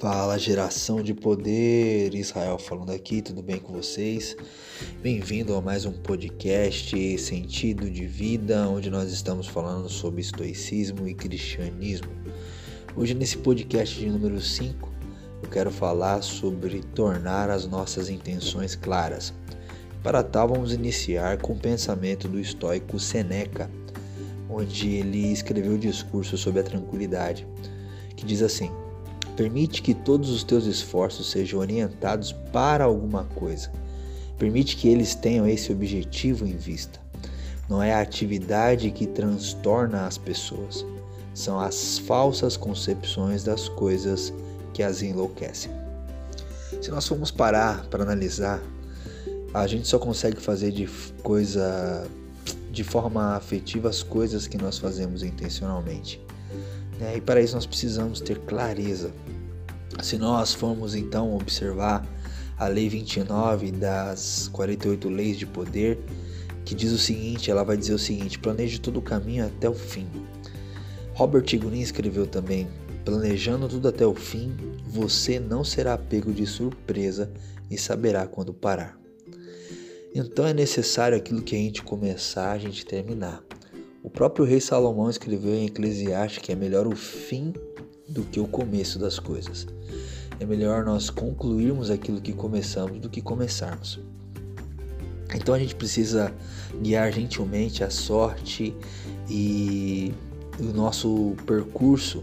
Fala geração de poder, Israel falando aqui, tudo bem com vocês? Bem-vindo a mais um podcast Sentido de Vida, onde nós estamos falando sobre estoicismo e cristianismo. Hoje, nesse podcast de número 5, eu quero falar sobre tornar as nossas intenções claras. Para tal, vamos iniciar com o pensamento do estoico Seneca, onde ele escreveu o discurso sobre a tranquilidade, que diz assim. Permite que todos os teus esforços sejam orientados para alguma coisa. Permite que eles tenham esse objetivo em vista. Não é a atividade que transtorna as pessoas, são as falsas concepções das coisas que as enlouquecem. Se nós formos parar para analisar, a gente só consegue fazer de coisa de forma afetiva as coisas que nós fazemos intencionalmente. Né? E para isso nós precisamos ter clareza. Se nós formos então observar a Lei 29 das 48 Leis de Poder, que diz o seguinte: ela vai dizer o seguinte, planeje todo o caminho até o fim. Robert Greene escreveu também: planejando tudo até o fim, você não será pego de surpresa e saberá quando parar. Então é necessário aquilo que a gente começar, a gente terminar. O próprio rei Salomão escreveu em Eclesiastes que é melhor o fim do que o começo das coisas. É melhor nós concluirmos aquilo que começamos do que começarmos. Então a gente precisa guiar gentilmente a sorte e o nosso percurso,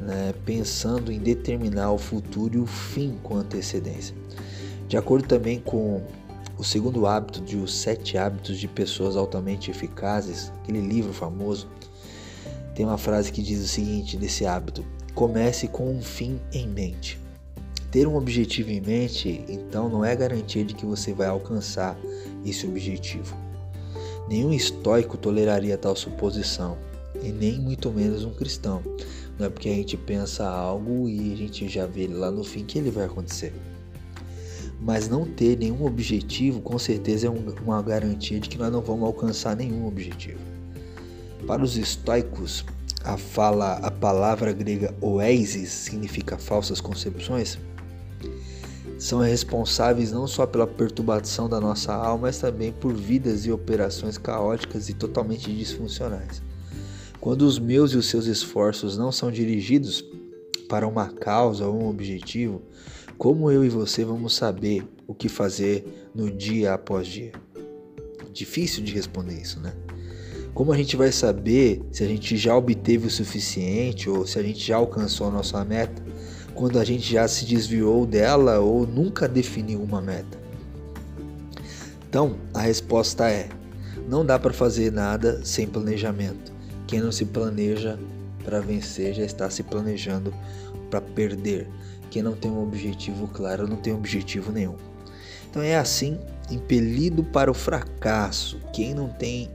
né, pensando em determinar o futuro e o fim com antecedência. De acordo também com o segundo hábito de Os Sete Hábitos de Pessoas Altamente Eficazes, aquele livro famoso, tem uma frase que diz o seguinte desse hábito: comece com um fim em mente. Ter um objetivo em mente, então, não é garantia de que você vai alcançar esse objetivo. Nenhum estoico toleraria tal suposição, e nem muito menos um cristão. Não é porque a gente pensa algo e a gente já vê lá no fim que ele vai acontecer mas não ter nenhum objetivo com certeza é uma garantia de que nós não vamos alcançar nenhum objetivo. Para os estoicos, a fala, a palavra grega oesis significa falsas concepções, são responsáveis não só pela perturbação da nossa alma, mas também por vidas e operações caóticas e totalmente disfuncionais. Quando os meus e os seus esforços não são dirigidos para uma causa ou um objetivo, como eu e você vamos saber o que fazer no dia após dia? Difícil de responder isso, né? Como a gente vai saber se a gente já obteve o suficiente ou se a gente já alcançou a nossa meta quando a gente já se desviou dela ou nunca definiu uma meta? Então, a resposta é: não dá para fazer nada sem planejamento. Quem não se planeja para vencer já está se planejando para perder. Quem não tem um objetivo claro não tem objetivo nenhum. Então é assim, impelido para o fracasso. Quem não tem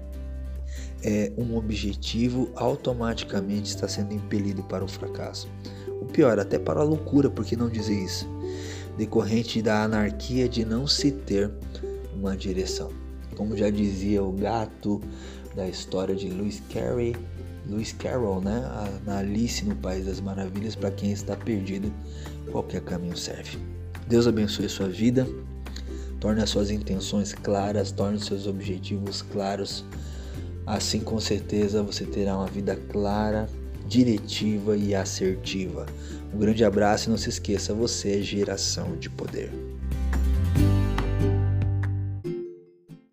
é, um objetivo automaticamente está sendo impelido para o fracasso. O pior, até para a loucura, por que não dizer isso? Decorrente da anarquia de não se ter uma direção. Como já dizia o gato da história de Lewis Carey, Lewis Carroll, né? Na Alice no País das Maravilhas, para quem está perdido, qualquer caminho serve. Deus abençoe sua vida, torne as suas intenções claras, torne os seus objetivos claros. Assim, com certeza, você terá uma vida clara, diretiva e assertiva. Um grande abraço e não se esqueça, você é geração de poder.